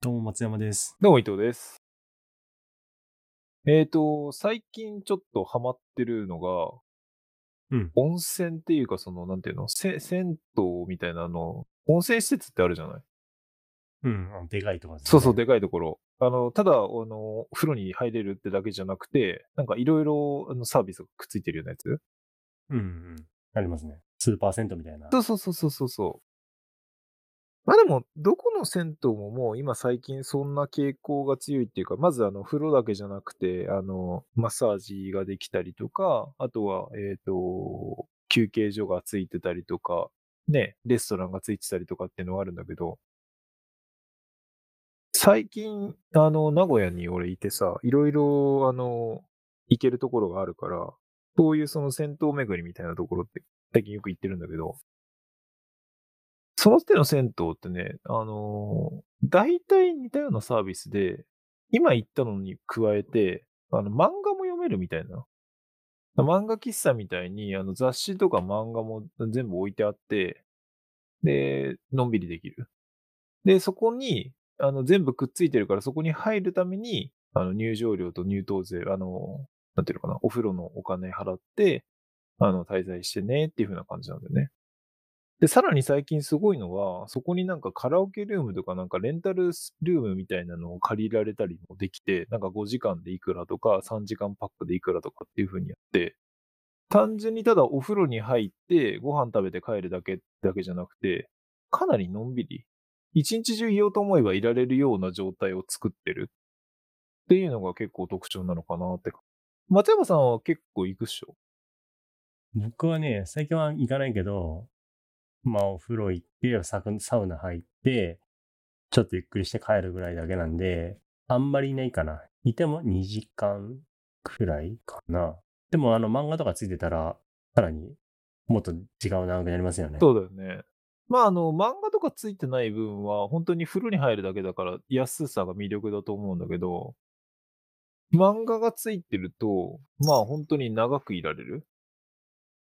どうも松山です。どうも伊藤です。えっ、と、最近ちょっとハマってるのが、うん。温泉っていうか、その、なんていうの、せ銭湯みたいなあの、温泉施設ってあるじゃない？うん。でかいとこですね。そうそう、でかいところ。あの、ただ、あの、風呂に入れるってだけじゃなくて、なんかいろいろサービスがくっついてるようなやつ？うんうん。ありますね。スーパー銭湯みたいな。そうそうそうそうそうそう。まあでも、どこの銭湯ももう今最近そんな傾向が強いっていうか、まずあの風呂だけじゃなくて、あの、マッサージができたりとか、あとは、えっ、と、休憩所がついてたりとか、ね、レストランがついてたりとかっていうのがあるんだけど、最近、あの、名古屋に俺いてさ、いろいろ、あの、行けるところがあるから、そういうその銭湯巡りみたいなところって最近よく行ってるんだけど、その手の銭湯ってね、あのー大体似たようなサービスで、今言ったのに加えて、あの、漫画も読めるみたいな。漫画喫茶みたいに、あの、雑誌とか漫画も全部置いてあって、で、のんびりできる。で、そこに、あの、全部くっついてるから、そこに入るために、あの、入場料と入湯税、あの、なんていうのかな、お風呂のお金払って、あの、滞在してねっていう風な感じなんだよね。で、さらに最近すごいのは、そこになんかカラオケルームとかなんかレンタルルームみたいなのを借りられたりもできて、なんか5時間でいくらとか3時間パックでいくらとかっていう風にやって、単純にただお風呂に入ってご飯食べて帰るだけだけじゃなくて、かなりのんびり、一日中いようと思えばいられるような状態を作ってるっていうのが結構特徴なのかなって。松山さんは結構行くっしょ？僕はね、最近は行かないけど、まあお風呂行って、サクサウナ入って、ちょっとゆっくりして帰るぐらいだけなんで、あんまりいないかな。いても2時間くらいかな。でもあの漫画とかついてたら、さらにもっと時間は長くなりますよね。そうだよね。まあ、あの、漫画とかついてない分は、本当に風呂に入るだけだから、安さが魅力だと思うんだけど、漫画がついてると、まあ、本当に長くいられる？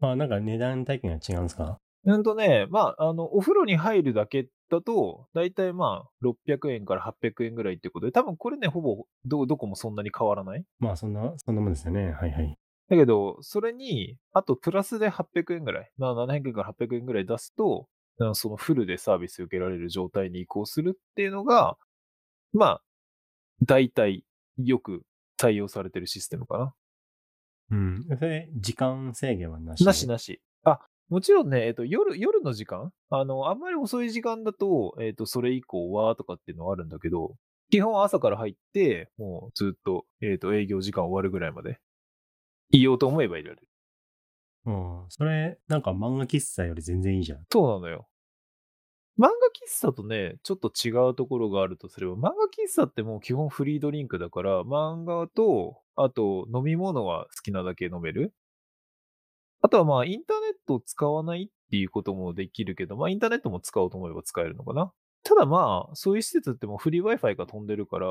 まあなんか値段体験が違うんですか？うんとね、まあ、あの、お風呂に入るだけだと、だいたいまあ、600円から800円ぐらいってことで、多分これね、ほぼど、どこもそんなに変わらないまあそんな、そんなもんですよね。はいはい。だけど、それに、あとプラスで800円ぐらい、まあ700円から800円ぐらい出すと、そのフルでサービス受けられる状態に移行するっていうのが、まあ、大体よく採用されてるシステムかな。うん。それ、時間制限はなしなしなし。あ、もちろんね、えっと、夜、夜の時間？あの、あんまり遅い時間だと、えっと、それ以降はとかっていうのはあるんだけど、基本朝から入って、もうずっと、えっと、営業時間終わるぐらいまで、いようと思えばいられる。うん。それ、なんか漫画喫茶より全然いいじゃん。そうなのよ。漫画喫茶とね、ちょっと違うところがあるとすれば、漫画喫茶ってもう基本フリードリンクだから、漫画と、あと飲み物は好きなだけ飲める。あとはまあ、インターネットを使わないっていうこともできるけど、まあ、インターネットも使おうと思えば使えるのかな。ただまあ、そういう施設ってもうフリー Wi-Fi が飛んでるから、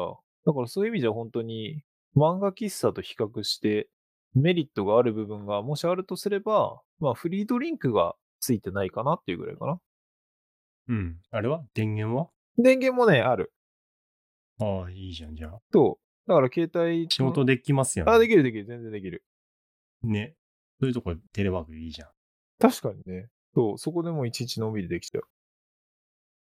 だからそういう意味じゃ本当に漫画喫茶と比較してメリットがある部分がもしあるとすれば、まあフリードリンクがついてないかなっていうぐらいかな。うん。あれは？電源は？電源もね、ある。ああ、いいじゃん、じゃあ。そう。だから携帯。仕事できますよね。あ、できるできる。全然できる。ね。そういうとこテレワークいいじゃ確かにね。そう。そこでもいちいちのんびりできちゃ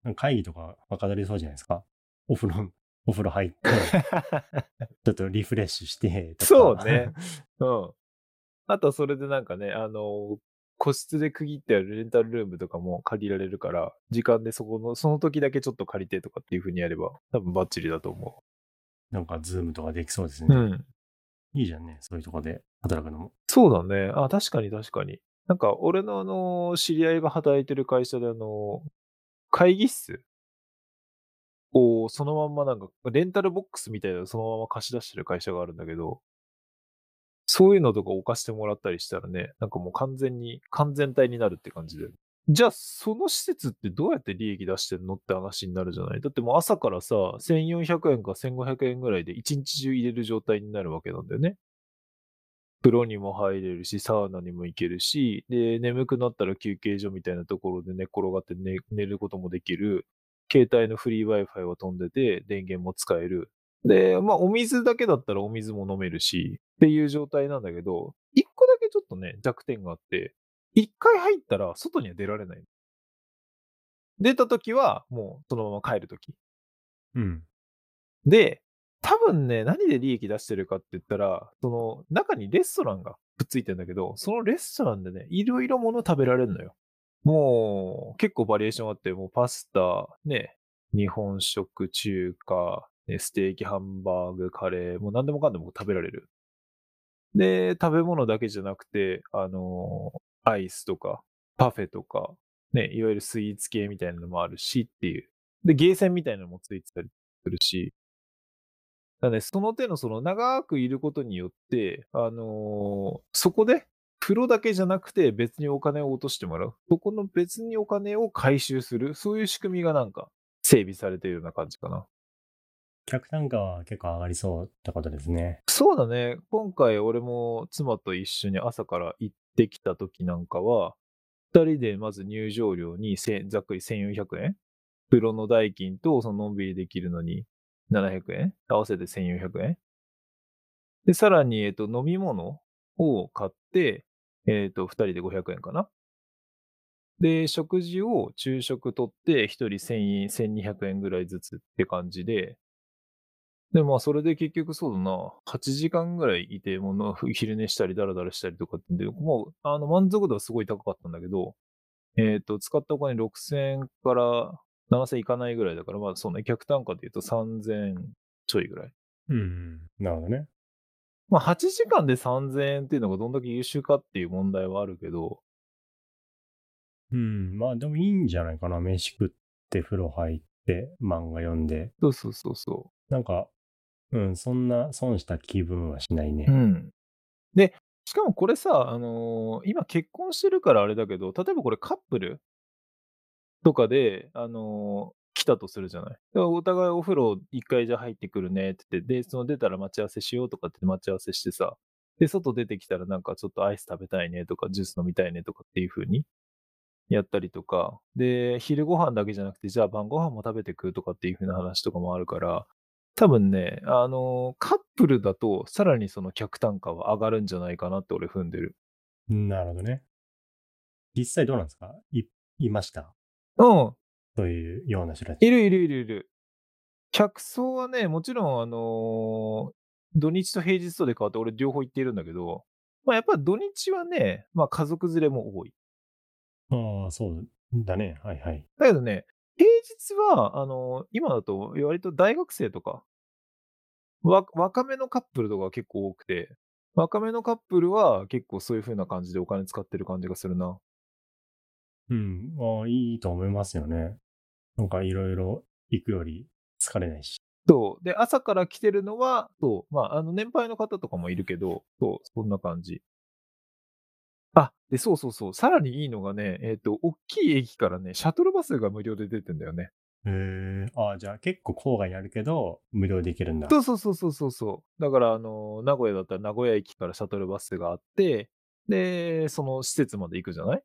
う。ん。会議とかはかどりそうじゃないですか？お風呂、お風呂入って、ちょっとリフレッシュしてとか。そうね。うん。あとはそれでなんかね、あの、個室で区切ってあるレンタルルームとかも借りられるから、時間でそこの、その時だけちょっと借りてとかっていう風にやれば、多分バッチリだと思なんか、ズームとかできそうですう。ね。うん。いいじゃんね。そういうとこで働くのも。そうだね。あ、確かに確かに。なんか、俺のあの、知り合いが働いてる会社であの、会議室をそのまんまなんか、レンタルボックスみたいなのそのまま貸し出してる会社があるんだけど、そういうのとか置かしてもらったりしたらね、なんかもう完全に、完全体になるって感じで。じゃあ、その施設ってどうやって利益出してんのって話になるじゃないだってもう朝からさ、1400円か1500円ぐらいで一日中入れる状態になるわけなんだよね。風呂にも入れるし、サウナにも行けるし、で、眠くなったら休憩所みたいなところで寝転がって寝寝ることもできる。携帯のフリー Wi-Fi は飛んでて、電源も使える。で、まあ、お水だけだったらお水も飲めるし、っていう状態なんだけど、一個だけちょっとね、弱点があって、一回入ったら外には出られない。出た時は、もうそのまま帰る時。うん。で、多分ね、何で利益出してるかって言ったら、その中にレストランがくっついてんだけど、そのレストランでね、いろいろもの食べられるのよ。もう、結構バリエーションあって、もうパスタ、ね、日本食、中華、ね、ステーキ、ハンバーグ、カレー、もう何でもかんでも食べられる。で、食べ物だけじゃなくて、あのーアイスとか、パフェとか、ね、いわゆるスイーツ系みたいなのもあるしっていう。で、ゲーセンみたいなのもついてたりするし、だね、その手のその長くいることによって、あのーそこで風呂だけじゃなくて別にお金を落としてもらう。そこの別にお金を回収する。そういう仕組みがなんか整備されているような感じかな。客単価は結構上がりそうってことですね。そうだね。今回俺も妻と一緒に朝から行ってきた時なんかは、二人でまず入場料にせざっくり1400円風呂の代金とそののんびりできるのに700円？合わせて1400円？で、さらに、えっと、飲み物を買って、えっと、二人で500円かな？で、食事を昼食取って、一人1000円、1200円ぐらいずつって感じで、で、まあ、それで結局そうだな、8時間ぐらいいて、もの 昼寝したり、ダラダラしたりとかってで、もう、あの、満足度はすごい高かったんだけど、えっ、と、使ったお金6000円から7000いかないぐらいだから、まあ、その客単価で言うと3000ちょいぐらい。うん。なるほどね。まあ、8時間で3000円っていうのがどんだけ優秀かっていう問題はあるけど、うん。まあでもいいんじゃないかな。飯食って風呂入って漫画読んで。そうそうそうそなんか、うん、そんな損した気分はしないね。う。うん。で、しかもこれさ、あのー今結婚してるからあれだけど、例えばこれカップルとかで、あのー来たとするじゃない。だからお互いお風呂一回じゃ入ってくるねって言って、で、その出たら待ち合わせしようとかって待ち合わせしてさ、で、外出てきたらなんかちょっとアイス食べたいねとか、ジュース飲みたいねとかっていう風にやったりとか、で、昼ご飯だけじゃなくて、じゃあ晩ご飯も食べてくとかっていう風な話とかもあるから、多分ね、あのーカップルだとさらにその客単価は上がるんじゃないかなって俺踏んでる。なるほどね。実際どうなんですか？い、いました？うん。そういうような人たち。いるいるいるいる。客層はね、もちろん、あのー土日と平日とで変わって俺両方行っているんだけど、まあやっぱ土日はね、まあ家族連れも多い。ああ、そうだね。はいはい。だけどね、平日は、あのー今だと割と大学生とか、わ若めのカップルとか結構多くて、若めのカップルは結構そういう風な感じでお金使ってる感じがするな。うん。ああ、いいと思いますよね。なんかいろいろ行くより疲れないし。そう。で、朝から来てるのは、そう、まあ、あの、年配の方とかもいるけど、そう、そんな感じ。あ、で、そうそうそう。さらにいいのがね、えっ、と、大きい駅からね、シャトルバスが無料で出てんだよね。へえ。ああ、じゃあ結構郊外にあるけど、無料で行けるんだ。そうそうそうそうそうそう。だから、あの、名古屋だったら名古屋駅からシャトルバスがあって、で、その施設まで行くじゃない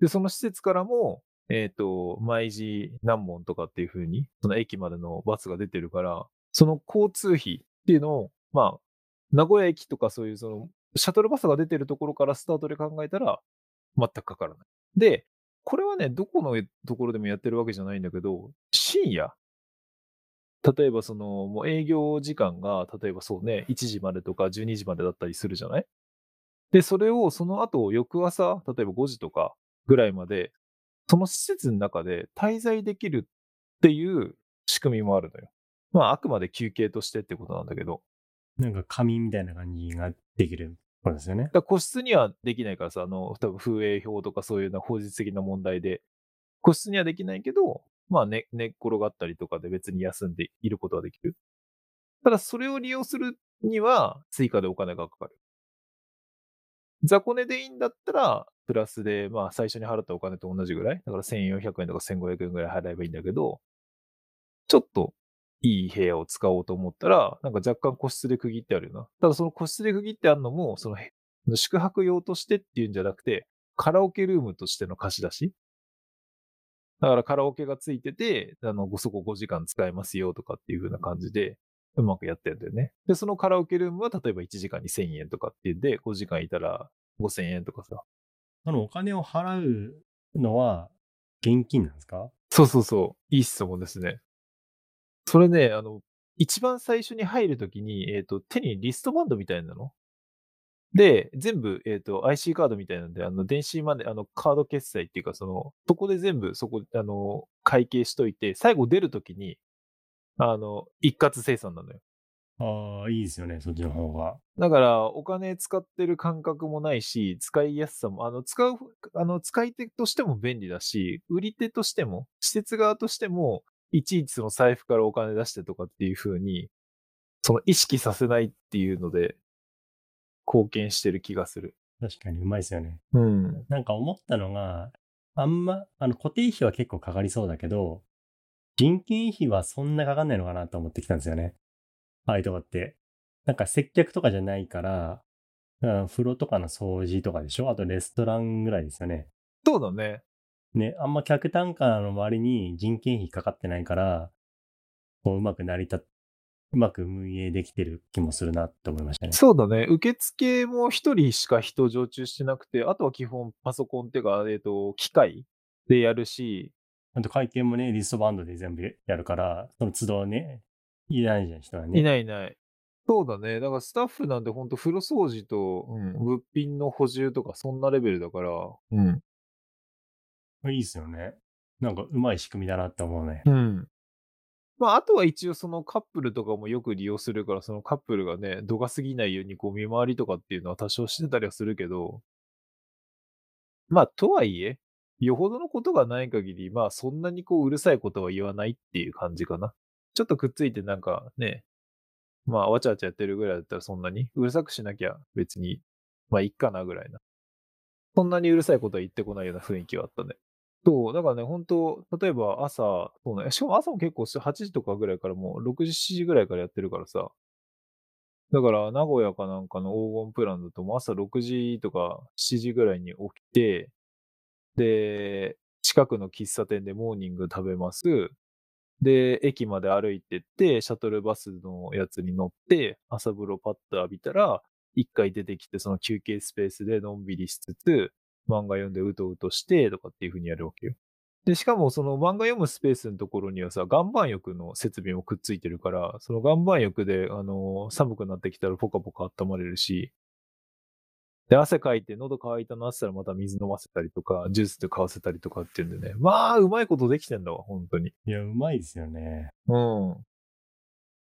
で、その施設からも、えっ、と、毎時何本とかっていう風に、その駅までのバスが出てるから、その交通費っていうのを、まあ、名古屋駅とかそういうその、シャトルバスが出てるところからスタートで考えたら、全くかからない。で、これはね、どこのところでもやってるわけじゃないんだけど、深夜、例えばその、もう営業時間が、例えばそうね、1時までとか12時までだったりするじゃない？で、それをその後、翌朝、例えば5時とかぐらいまで、その施設の中で滞在できるっていう仕組みもあるのよ。まあ、あくまで休憩としてってことなんだけど。なんか紙みたいな感じができることですよね個室にはできないからさ、あの、多分風営表とかそういうような法律的な問題で、個室にはできないけど、まあ寝、寝っ転がったりとかで別に休んでいることはできる。ただそれを利用するには追加でお金がかかる。雑魚寝でいいんだったら、プラスで、まあ最初に払ったお金と同じぐらい。だから1400円とか1500円ぐらい払えばいいんだけど、ちょっといい部屋を使おうと思ったら、なんか若干個室で区切ってあるよな。ただその個室で区切ってあるのも、その宿泊用としてっていうんじゃなくて、カラオケルームとしての貸し出しだからカラオケがついてて、あの、そこ5時間使えますよとかっていう風な感じで、うまくやってるんだよね。で、そのカラオケルームは例えば1時間に1000円とかっていうんで、5時間いたら5000円とかさ。そのお金を払うのは現金なんですか？そうそうそう。いい質問ですね。それね、あの、一番最初に入るときに、えっ、と、手にリストバンドみたいなの？で、全部、えっ、と、IC カードみたいなんで、あの、電子マネー、あの、カード決済っていうか、その、そこで全部、そこ、あの、会計しといて、最後出るときに、あの、一括生産なのよ。ああ、いいですよね、そっちの方が。だから、お金使ってる感覚もないし、使いやすさも、あの、使う、あの、使い手としても便利だし、売り手としても、施設側としても、いちいちその財布からお金出してとかっていう風に、その意識させないっていうので、貢献してる気がする。確かにうまいですよね。うん。なんか思ったのが、あんま、あの、固定費は結構かかりそうだけど、人件費はそんなかかんないのかなと思ってきたんですよね。ああいうとこって。なんか接客とかじゃないから、うん、風呂とかの掃除とかでしょ？あとレストランぐらいですよね。そうだね。ね、あんま客単価の割に人件費かかってないから、こううまく成り立っ、うまく運営できてる気もするなって思いましたね。そうだね。受付も一人しか人常駐してなくて、あとは基本パソコンっていうか、えっ、と、機械でやるし、あと会計もね、リストバンドで全部やるから、その都度ね、いないじゃん、人はね。いないいない。そうだね。だからスタッフなんてほんと風呂掃除と、うん、物品の補充とかそんなレベルだから、うん。いいっすよね。なんかうまい仕組みだなって思うね。うん。まあ、あとは一応そのカップルとかもよく利用するから、そのカップルがね、度が過ぎないようにこう見回りとかっていうのは多少してたりはするけど、まあ、とはいえ、よほどのことがない限り、まあ、そんなにこううるさいことは言わないっていう感じかな。ちょっとくっついてなんかね、まあ、わちゃわちゃやってるぐらいだったらそんなに、うるさくしなきゃ別に、まあ、いっかなぐらいな。そんなにうるさいことは言ってこないような雰囲気はあったね。そう、だからね、本当例えば朝、そうね、しかも朝も結構8時とかぐらいからもう6時、7時ぐらいからやってるからさ。だから、名古屋かなんかの黄金プランだともう朝6時とか7時ぐらいに起きて、で、近くの喫茶店でモーニング食べます。で、駅まで歩いてって、シャトルバスのやつに乗って、朝風呂パッと浴びたら、一回出てきて、その休憩スペースでのんびりしつつ、漫画読んでうとうとしてとかっていう風にやるわけよ。で、しかもその漫画読むスペースのところにはさ、岩盤浴の設備もくっついてるから、その岩盤浴で、あの寒くなってきたらポカポカ温まれるし、で、汗かいて喉乾いたなって言ったらまた水飲ませたりとか、ジュースで買わせたりとかっていうんでね。まあ、うまいことできてんだわ、本当に。いや、うまいですよね。うん。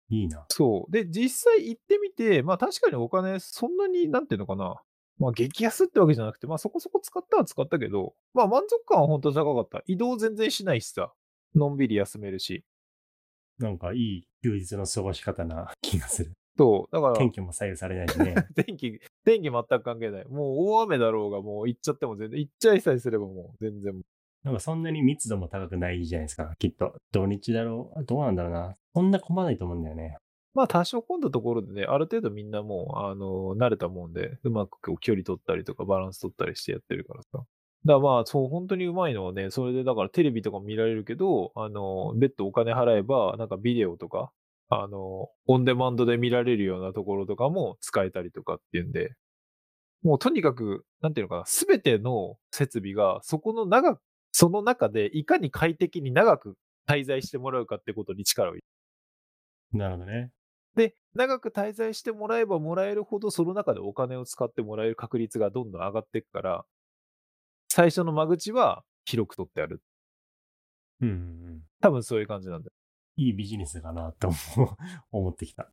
いいな。そう。で、実際行ってみて、まあ確かにお金、そんなに、なんていうのかな。まあ激安ってわけじゃなくて、まあそこそこ使ったは使ったけど、まあ満足感は本当に高かった。移動全然しないしさ。のんびり休めるし。なんかいい休日の過ごし方な気がする。そう。だから、天気も左右されないしね。天気、天気全く関係ない。もう大雨だろうが、もう行っちゃっても全然、行っちゃいさえすればもう全然。なんかそんなに密度も高くないじゃないですか、きっと。土日だろう。どうなんだろうな。そんな混まないと思うんだよね。まあ多少混んだところでね、ある程度みんなもう、あの、慣れたもんで、うまくこう距離取ったりとかバランス取ったりしてやってるからさ。だからまあ、そう、本当にうまいのはね、それでだからテレビとかも見られるけど、あの、別途お金払えば、なんかビデオとか、あの、オンデマンドで見られるようなところとかも使えたりとかっていうんで、もうとにかく、なんていうのかな、すべての設備が、そこの長く、その中でいかに快適に長く滞在してもらうかってことに力を入れるなるほどね。で、長く滞在してもらえばもらえるほど、その中でお金を使ってもらえる確率がどんどん上がっていくから、最初の間口は広く取ってある。うんうんうん。多分そういう感じなんだよ。いいビジネスかなって 思ってきた。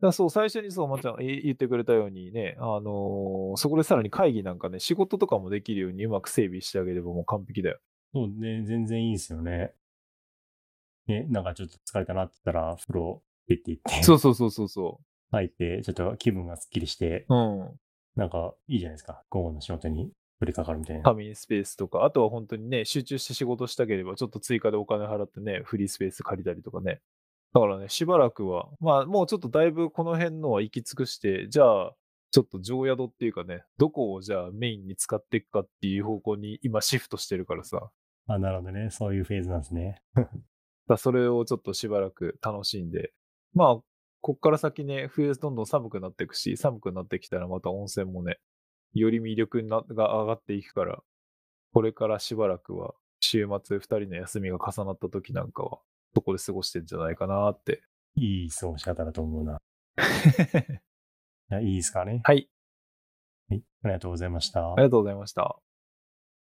だそう、最初にそう、まっちゃんが言言ってくれたようにね、あのーそこでさらに会議なんかね、仕事とかもできるようにうまく整備してあげればもう完璧だよ。そうね、全然いいですよね。ね、なんかちょっと疲れたなって言ったら、風呂出て行って、そうそうそうそうそ入って、ちょっと気分がスッキリして、う。うん。なんかいいじゃないですか。午後の仕事に取り掛かるみたいな。仮眠スペースとか、あとは本当にね、集中して仕事したければ、ちょっと追加でお金払ってね、フリースペース借りたりとかね。だからね、しばらくは、まあもうちょっとだいぶこの辺のは行き尽くして、じゃあ、ちょっと常宿っていうかね、どこをじゃあメインに使っていくかっていう方向に今シフトしてるからさ。あ、なるほどね。そういうフェーズなんですね。だそれをちょっとしばらく楽しんで、まあ、こっから先ね、冬どんどん寒くなっていくし、寒くなってきたらまた温泉もね、より魅力なが上がっていくから、これからしばらくは、週末二人の休みが重なった時なんかは、そこで過ごしてんじゃないかなって。いい過ごし方だと思うな。いいですかね。はい、はい。ありがとうございましたあり。がとうございました。